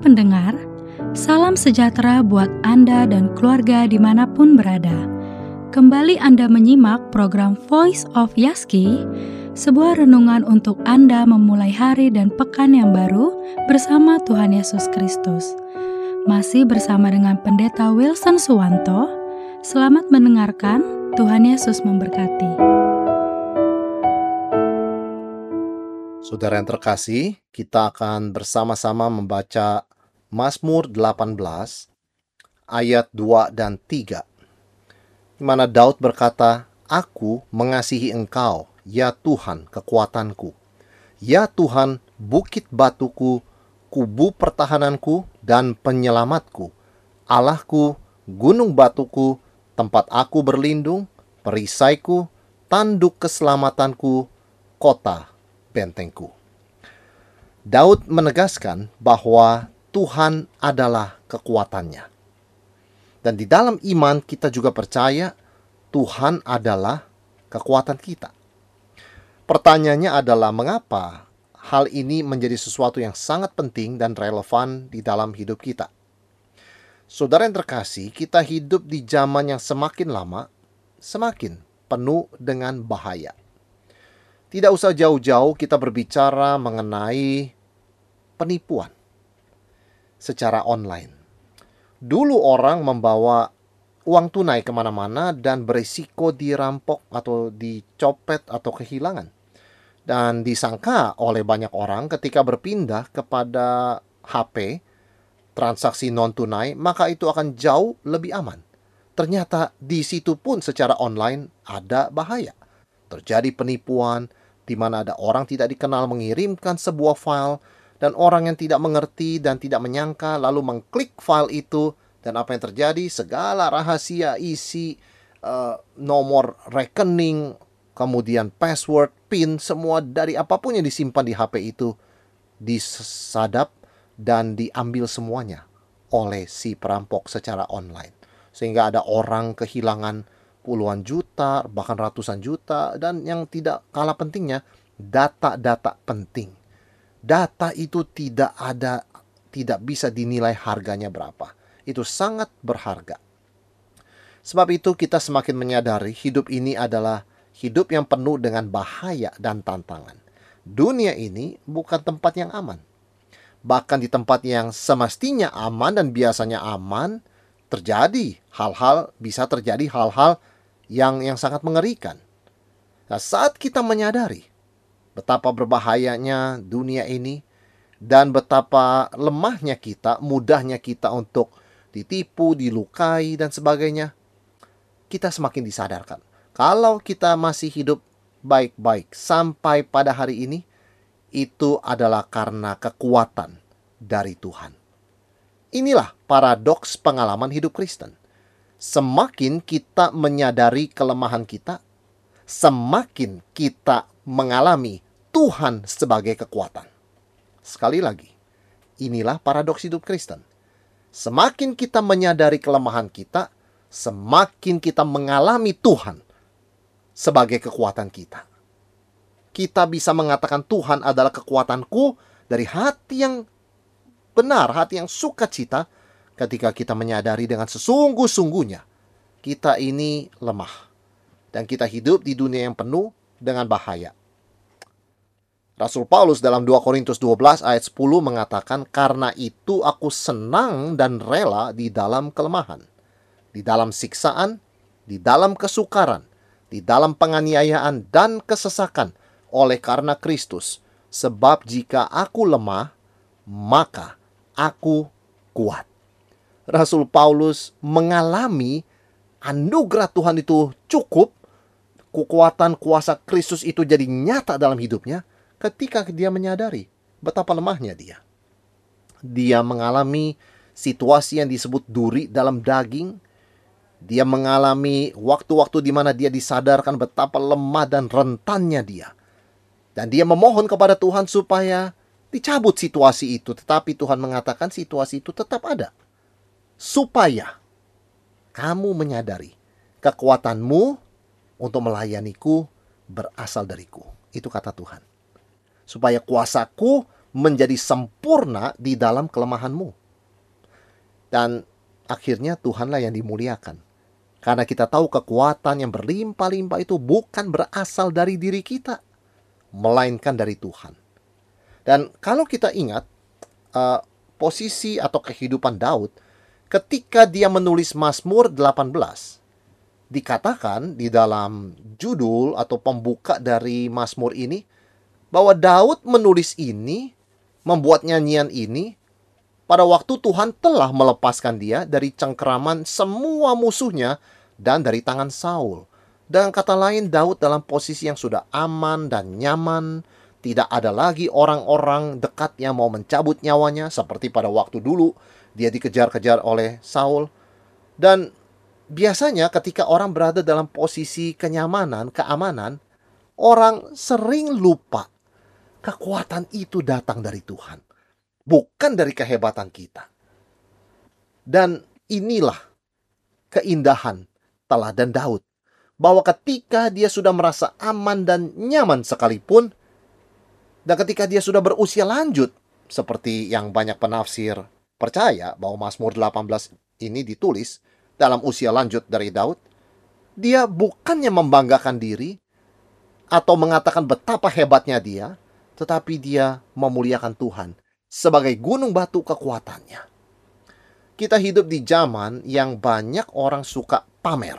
pendengar, salam sejahtera buat Anda dan keluarga di mana pun berada. Kembali Anda menyimak program Voice of Yaski, sebuah renungan untuk Anda memulai hari dan pekan yang baru bersama Tuhan Yesus Kristus. Masih bersama dengan Pendeta Wilson Suwanto, selamat mendengarkan, Tuhan Yesus memberkati. Saudara yang terkasih, kita akan bersama-sama membaca Mazmur 18 ayat 2 dan 3. Di mana Daud berkata, Aku mengasihi engkau, ya Tuhan kekuatanku. Ya Tuhan bukit batuku, kubu pertahananku dan penyelamatku. Allahku, gunung batuku, tempat aku berlindung, perisaiku, tanduk keselamatanku, kota bentengku. Daud menegaskan bahwa Tuhan adalah kekuatannya. Dan di dalam iman kita juga percaya Tuhan adalah kekuatan kita. Pertanyaannya adalah mengapa hal ini menjadi sesuatu yang sangat penting dan relevan di dalam hidup kita. Saudara yang terkasih, kita hidup di zaman yang semakin lama, semakin penuh dengan bahaya. Tidak usah jauh-jauh kita berbicara mengenai penipuan secara online. Dulu orang membawa uang tunai ke mana-mana dan berisiko dirampok atau dicopet atau kehilangan. Dan disangka oleh banyak orang ketika berpindah kepada HP transaksi non tunai, maka itu akan jauh lebih aman. Ternyata di situ pun secara online ada bahaya. Terjadi penipuan, di mana ada orang tidak dikenal mengirimkan sebuah file dan orang yang tidak mengerti dan tidak menyangka lalu mengklik file itu dan apa yang terjadi? Segala rahasia isi uh, nomor rekening kemudian password pin semua dari apa pun yang disimpan di HP itu disadap dan diambil semuanya oleh si perampok secara online. Sehingga ada orang kehilangan puluhan juta, bahkan ratusan juta, dan yang tidak kalah pentingnya, data-data penting. Data itu tidak ada, tidak bisa dinilai harganya berapa. Itu sangat berharga. Sebab itu kita semakin menyadari hidup ini adalah hidup yang penuh dengan bahaya dan tantangan. Dunia ini bukan tempat yang aman. Bahkan di tempat yang semestinya aman dan biasanya aman, terjadi hal-hal bisa terjadi hal-hal yang yang sangat mengerikan. Nah, saat kita menyadari betapa berbahayanya dunia ini dan betapa lemahnya kita, mudahnya kita untuk ditipu, dilukai dan sebagainya, kita semakin disadarkan. Kalau kita masih hidup baik-baik sampai pada hari ini, itu adalah karena kekuatan dari Tuhan. Inilah paradoks pengalaman hidup Kristen semakin kita menyadari kelemahan kita, semakin kita mengalami Tuhan sebagai kekuatan. Sekali lagi, inilah paradoks hidup Kristen. Semakin kita menyadari kelemahan kita, semakin kita mengalami Tuhan sebagai kekuatan kita. Kita bisa mengatakan Tuhan adalah kekuatanku dari hati yang benar, hati yang sukacita, ketika kita menyadari dengan sesungguh-sungguhnya kita ini lemah dan kita hidup di dunia yang penuh dengan bahaya. Rasul Paulus dalam 2 Korintus 12 ayat 10 mengatakan, Karena itu aku senang dan rela di dalam kelemahan, di dalam siksaan, di dalam kesukaran, di dalam penganiayaan dan kesesakan oleh karena Kristus. Sebab jika aku lemah, maka aku kuat. Rasul Paulus mengalami anugerah Tuhan itu cukup, kekuatan kuasa Kristus itu jadi nyata dalam hidupnya ketika dia menyadari betapa lemahnya dia. Dia mengalami situasi yang disebut duri dalam daging. Dia mengalami waktu-waktu di mana dia disadarkan betapa lemah dan rentannya dia. Dan dia memohon kepada Tuhan supaya dicabut situasi itu. Tetapi Tuhan mengatakan situasi itu tetap ada supaya kamu menyadari kekuatanmu untuk melayaniku berasal dariku. Itu kata Tuhan. Supaya kuasaku menjadi sempurna di dalam kelemahanmu. Dan akhirnya Tuhanlah yang dimuliakan. Karena kita tahu kekuatan yang berlimpah-limpah itu bukan berasal dari diri kita, melainkan dari Tuhan. Dan kalau kita ingat uh, posisi atau kehidupan Daud ketika dia menulis Mazmur 18, dikatakan di dalam judul atau pembuka dari Mazmur ini bahwa Daud menulis ini, membuat nyanyian ini pada waktu Tuhan telah melepaskan dia dari cengkeraman semua musuhnya dan dari tangan Saul. Dengan kata lain, Daud dalam posisi yang sudah aman dan nyaman, tidak ada lagi orang-orang dekat yang mau mencabut nyawanya seperti pada waktu dulu dia dikejar-kejar oleh Saul. Dan biasanya ketika orang berada dalam posisi kenyamanan, keamanan, orang sering lupa kekuatan itu datang dari Tuhan, bukan dari kehebatan kita. Dan inilah keindahan teladan Daud, bahwa ketika dia sudah merasa aman dan nyaman sekalipun, dan ketika dia sudah berusia lanjut, seperti yang banyak penafsir percaya bahwa Mazmur 18 ini ditulis dalam usia lanjut dari Daud, dia bukannya membanggakan diri atau mengatakan betapa hebatnya dia, tetapi dia memuliakan Tuhan sebagai gunung batu kekuatannya. Kita hidup di zaman yang banyak orang suka pamer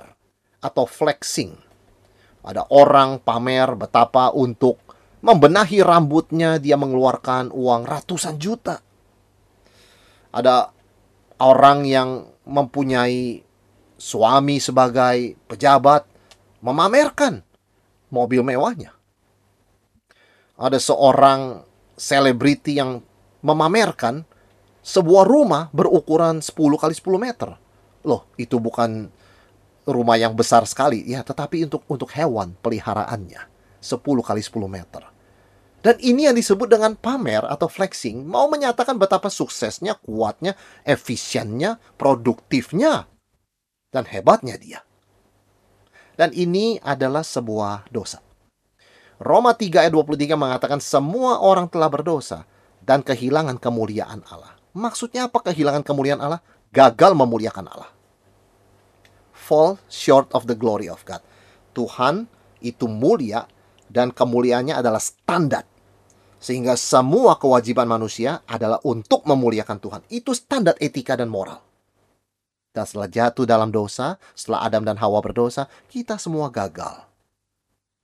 atau flexing. Ada orang pamer betapa untuk membenahi rambutnya dia mengeluarkan uang ratusan juta. Ada orang yang mempunyai suami sebagai pejabat memamerkan mobil mewahnya. Ada seorang selebriti yang memamerkan sebuah rumah berukuran 10 kali 10 meter. Loh, itu bukan rumah yang besar sekali, ya, tetapi untuk untuk hewan peliharaannya 10 kali 10 meter. Dan ini yang disebut dengan pamer atau flexing, mau menyatakan betapa suksesnya, kuatnya, efisiennya, produktifnya dan hebatnya dia. Dan ini adalah sebuah dosa. Roma 3 ayat 23 mengatakan semua orang telah berdosa dan kehilangan kemuliaan Allah. Maksudnya apa kehilangan kemuliaan Allah? Gagal memuliakan Allah. Fall short of the glory of God. Tuhan itu mulia dan kemuliaannya adalah standar. Sehingga semua kewajiban manusia adalah untuk memuliakan Tuhan. Itu standar etika dan moral. Dan setelah jatuh dalam dosa, setelah Adam dan Hawa berdosa, kita semua gagal.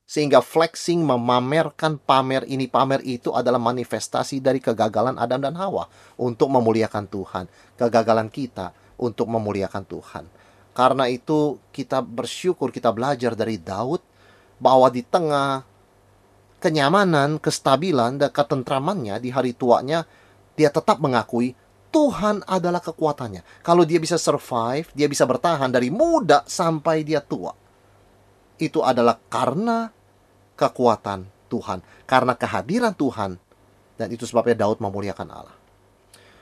Sehingga flexing memamerkan pamer ini pamer itu adalah manifestasi dari kegagalan Adam dan Hawa untuk memuliakan Tuhan. Kegagalan kita untuk memuliakan Tuhan. Karena itu kita bersyukur kita belajar dari Daud bahwa di tengah kenyamanan, kestabilan, dan ketentramannya di hari tuanya, dia tetap mengakui Tuhan adalah kekuatannya. Kalau dia bisa survive, dia bisa bertahan dari muda sampai dia tua. Itu adalah karena kekuatan Tuhan, karena kehadiran Tuhan. Dan itu sebabnya Daud memuliakan Allah.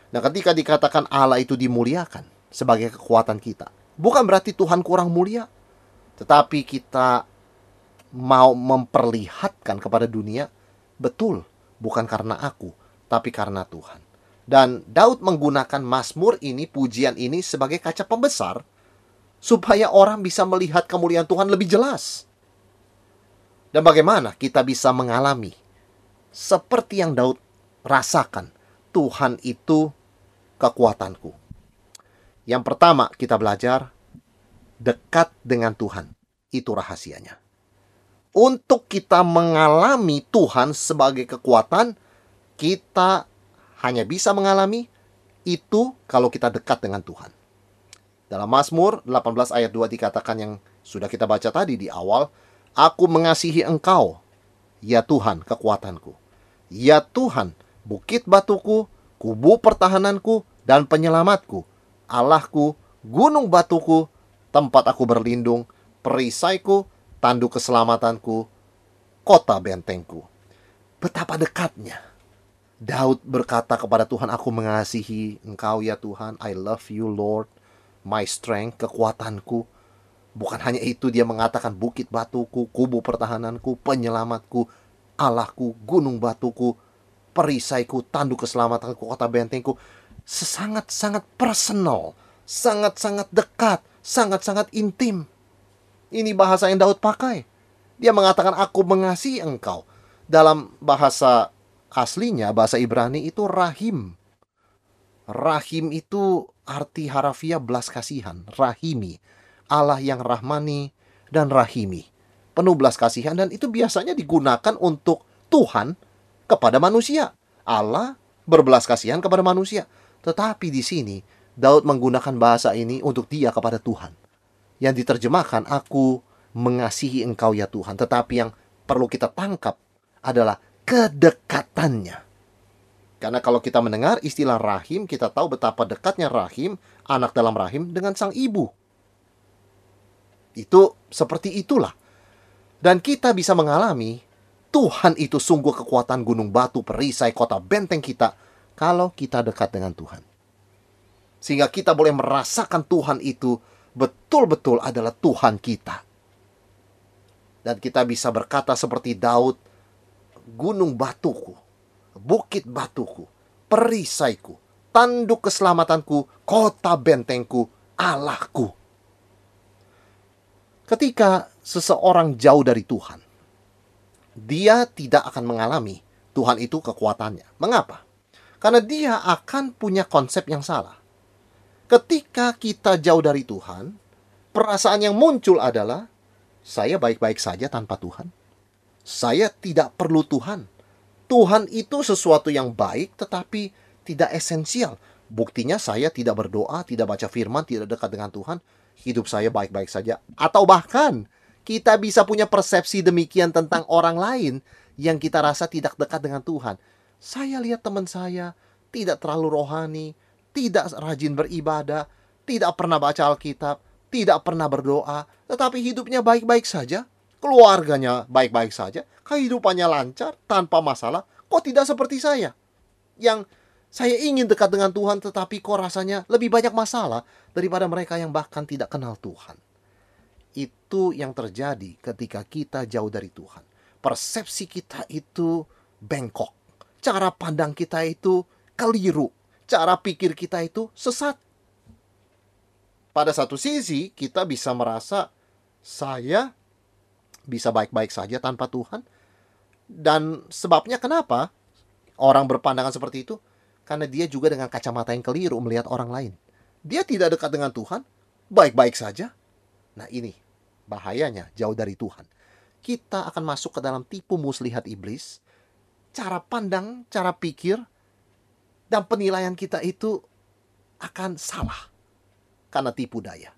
Nah, ketika dikatakan Allah itu dimuliakan sebagai kekuatan kita, bukan berarti Tuhan kurang mulia, tetapi kita mau memperlihatkan kepada dunia, betul, bukan karena aku, tapi karena Tuhan. Dan Daud menggunakan Mazmur ini, pujian ini sebagai kaca pembesar supaya orang bisa melihat kemuliaan Tuhan lebih jelas. Dan bagaimana kita bisa mengalami seperti yang Daud rasakan, Tuhan itu kekuatanku. Yang pertama kita belajar dekat dengan Tuhan. Itu rahasianya. Untuk kita mengalami Tuhan sebagai kekuatan, kita hanya bisa mengalami itu kalau kita dekat dengan Tuhan. Dalam Mazmur 18 ayat 2 dikatakan yang sudah kita baca tadi di awal, Aku mengasihi engkau, ya Tuhan kekuatanku. Ya Tuhan, bukit batuku, kubu pertahananku, dan penyelamatku. Allahku, gunung batuku, tempat aku berlindung, perisaiku, tanduk keselamatanku, kota bentengku. Betapa dekatnya Daud berkata kepada Tuhan, aku mengasihi engkau ya Tuhan. I love you Lord, my strength, kekuatanku. Bukan hanya itu dia mengatakan bukit batuku, kubu pertahananku, penyelamatku, Allahku, gunung batuku, perisaiku, tanduk keselamatanku, kota bentengku, sesangat-sangat personal, sangat-sangat dekat, sangat-sangat intim. Ini bahasa yang Daud pakai. Dia mengatakan aku mengasihi engkau. Dalam bahasa aslinya, bahasa Ibrani itu rahim. Rahim itu arti harafiah belas kasihan, rahimi. Allah yang rahmani dan rahimi. Penuh belas kasihan dan itu biasanya digunakan untuk Tuhan kepada manusia. Allah berbelas kasihan kepada manusia. Tetapi di sini Daud menggunakan bahasa ini untuk dia kepada Tuhan. Yang diterjemahkan aku mengasihi engkau ya Tuhan. Tetapi yang perlu kita tangkap adalah kedekatannya. Karena kalau kita mendengar istilah rahim, kita tahu betapa dekatnya rahim, anak dalam rahim dengan sang ibu. Itu seperti itulah. Dan kita bisa mengalami Tuhan itu sungguh kekuatan gunung batu, perisai, kota benteng kita kalau kita dekat dengan Tuhan. Sehingga kita boleh merasakan Tuhan itu betul-betul adalah Tuhan kita. Dan kita bisa berkata seperti Daud, gunung batuku, bukit batuku, perisaiku, tanduk keselamatanku, kota bentengku, Allahku. Ketika seseorang jauh dari Tuhan, dia tidak akan mengalami Tuhan itu kekuatannya. Mengapa? Karena dia akan punya konsep yang salah. Ketika kita jauh dari Tuhan, perasaan yang muncul adalah saya baik-baik saja tanpa Tuhan. Saya tidak perlu Tuhan. Tuhan itu sesuatu yang baik tetapi tidak esensial. Buktinya saya tidak berdoa, tidak baca firman, tidak dekat dengan Tuhan. Hidup saya baik-baik saja. Atau bahkan kita bisa punya persepsi demikian tentang orang lain yang kita rasa tidak dekat dengan Tuhan. Saya lihat teman saya tidak terlalu rohani, tidak rajin beribadah, tidak pernah baca Alkitab, tidak pernah berdoa, tetapi hidupnya baik-baik saja, keluarganya baik-baik saja, kehidupannya lancar tanpa masalah. Kok tidak seperti saya? Yang saya ingin dekat dengan Tuhan tetapi kok rasanya lebih banyak masalah daripada mereka yang bahkan tidak kenal Tuhan. Itu yang terjadi ketika kita jauh dari Tuhan. Persepsi kita itu bengkok. Cara pandang kita itu keliru. Cara pikir kita itu sesat. Pada satu sisi, kita bisa merasa saya bisa baik-baik saja tanpa Tuhan. Dan sebabnya kenapa orang berpandangan seperti itu? Karena dia juga dengan kacamata yang keliru melihat orang lain. Dia tidak dekat dengan Tuhan, baik-baik saja. Nah ini bahayanya jauh dari Tuhan. Kita akan masuk ke dalam tipu muslihat iblis. Cara pandang, cara pikir, dan penilaian kita itu akan salah karena tipu daya.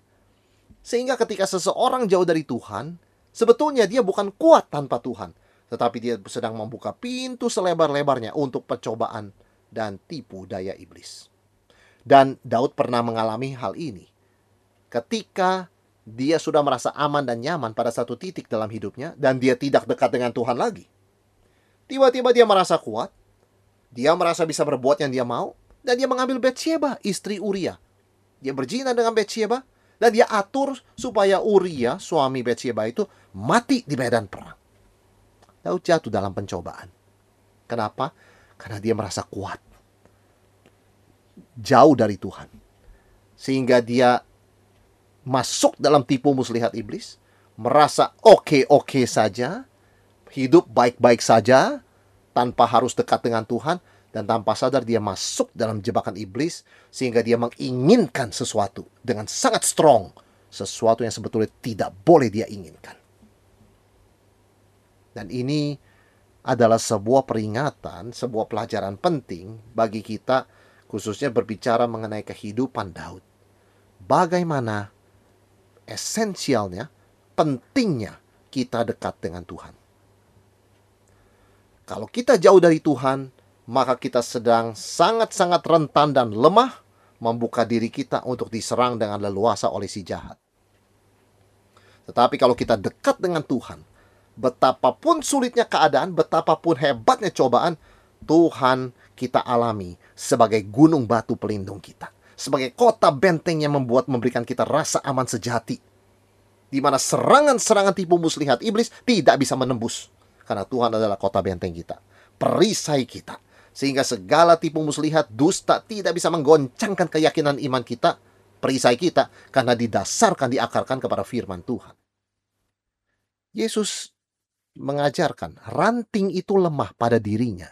Sehingga ketika seseorang jauh dari Tuhan, sebetulnya dia bukan kuat tanpa Tuhan, tetapi dia sedang membuka pintu selebar-lebarnya untuk percobaan dan tipu daya iblis. Dan Daud pernah mengalami hal ini. Ketika dia sudah merasa aman dan nyaman pada satu titik dalam hidupnya dan dia tidak dekat dengan Tuhan lagi. Tiba-tiba dia merasa kuat, dia merasa bisa berbuat yang dia mau, dan dia mengambil Betsheba, istri Uria. Dia berzina dengan Betsheba, dan dia atur supaya Uria, suami Betsheba itu, mati di medan perang. Daud jatuh dalam pencobaan. Kenapa? Karena dia merasa kuat. Jauh dari Tuhan. Sehingga dia masuk dalam tipu muslihat iblis, merasa oke-oke saja, hidup baik-baik saja, tanpa harus dekat dengan Tuhan, dan tanpa sadar dia masuk dalam jebakan iblis, sehingga dia menginginkan sesuatu dengan sangat strong, sesuatu yang sebetulnya tidak boleh dia inginkan. Dan ini adalah sebuah peringatan, sebuah pelajaran penting bagi kita, khususnya berbicara mengenai kehidupan Daud. Bagaimana esensialnya, pentingnya kita dekat dengan Tuhan. Kalau kita jauh dari Tuhan, maka kita sedang sangat-sangat rentan dan lemah membuka diri kita untuk diserang dengan leluasa oleh si jahat. Tetapi kalau kita dekat dengan Tuhan, betapapun sulitnya keadaan, betapapun hebatnya cobaan, Tuhan kita alami sebagai gunung batu pelindung kita sebagai kota benteng yang membuat memberikan kita rasa aman sejati. Di mana serangan-serangan tipu muslihat iblis tidak bisa menembus. Karena Tuhan adalah kota benteng kita. Perisai kita. Sehingga segala tipu muslihat dusta tidak bisa menggoncangkan keyakinan iman kita, perisai kita, karena didasarkan, diakarkan kepada firman Tuhan. Yesus mengajarkan ranting itu lemah pada dirinya.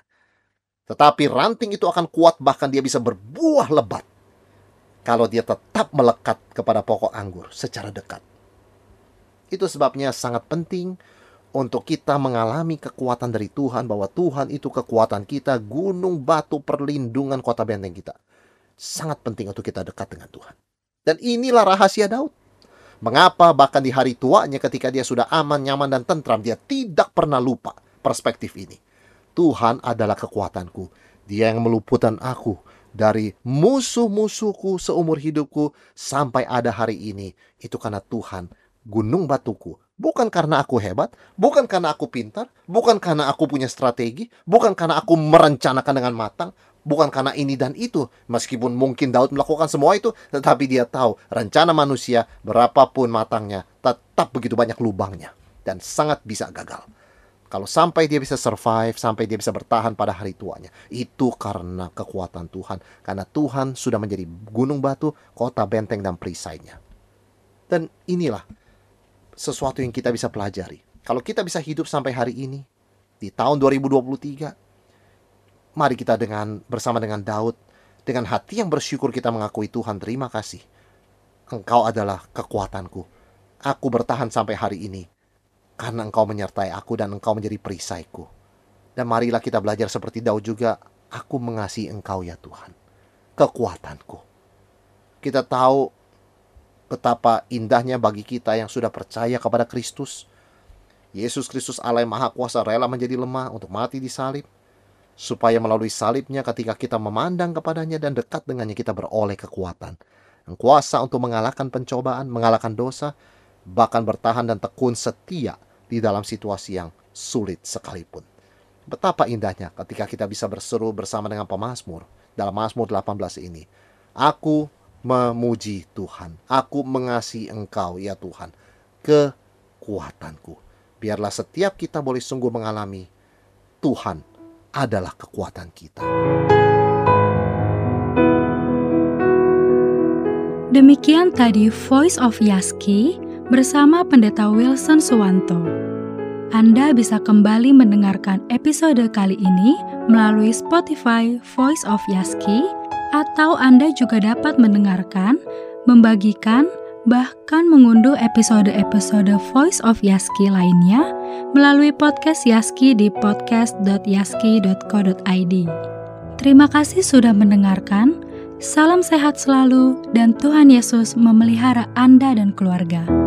Tetapi ranting itu akan kuat bahkan dia bisa berbuah lebat kalau dia tetap melekat kepada pokok anggur secara dekat. Itu sebabnya sangat penting untuk kita mengalami kekuatan dari Tuhan bahwa Tuhan itu kekuatan kita, gunung batu perlindungan kota benteng kita. Sangat penting untuk kita dekat dengan Tuhan. Dan inilah rahasia Daud. Mengapa bahkan di hari tuanya ketika dia sudah aman, nyaman, dan tentram, dia tidak pernah lupa perspektif ini. Tuhan adalah kekuatanku. Dia yang meluputkan aku dari musuh-musuhku seumur hidupku sampai ada hari ini. Itu karena Tuhan, gunung batuku, Bukan karena aku hebat, bukan karena aku pintar, bukan karena aku punya strategi, bukan karena aku merencanakan dengan matang, bukan karena ini dan itu. Meskipun mungkin Daud melakukan semua itu, tetapi dia tahu rencana manusia berapapun matangnya, tetap begitu banyak lubangnya dan sangat bisa gagal. Kalau sampai dia bisa survive, sampai dia bisa bertahan pada hari tuanya, itu karena kekuatan Tuhan. Karena Tuhan sudah menjadi gunung batu, kota benteng dan perisainya. Dan inilah sesuatu yang kita bisa pelajari. Kalau kita bisa hidup sampai hari ini, di tahun 2023, mari kita dengan bersama dengan Daud, dengan hati yang bersyukur kita mengakui Tuhan, terima kasih. Engkau adalah kekuatanku. Aku bertahan sampai hari ini, karena engkau menyertai aku dan engkau menjadi perisaiku. Dan marilah kita belajar seperti Daud juga, aku mengasihi engkau ya Tuhan, kekuatanku. Kita tahu Betapa indahnya bagi kita yang sudah percaya kepada Kristus. Yesus Kristus Allah yang Maha Kuasa rela menjadi lemah untuk mati di salib. Supaya melalui salibnya ketika kita memandang kepadanya dan dekat dengannya kita beroleh kekuatan. Yang kuasa untuk mengalahkan pencobaan, mengalahkan dosa, bahkan bertahan dan tekun setia di dalam situasi yang sulit sekalipun. Betapa indahnya ketika kita bisa berseru bersama dengan pemazmur dalam Mazmur 18 ini. Aku memuji Tuhan. Aku mengasihi Engkau, ya Tuhan, kekuatanku. Biarlah setiap kita boleh sungguh mengalami Tuhan adalah kekuatan kita. Demikian tadi Voice of Yaski bersama Pendeta Wilson Suwanto. Anda bisa kembali mendengarkan episode kali ini melalui Spotify Voice of Yaski atau Anda juga dapat mendengarkan, membagikan, bahkan mengunduh episode-episode Voice of Yaski lainnya melalui podcast Yaski di podcast.yaski.co.id. Terima kasih sudah mendengarkan. Salam sehat selalu dan Tuhan Yesus memelihara Anda dan keluarga.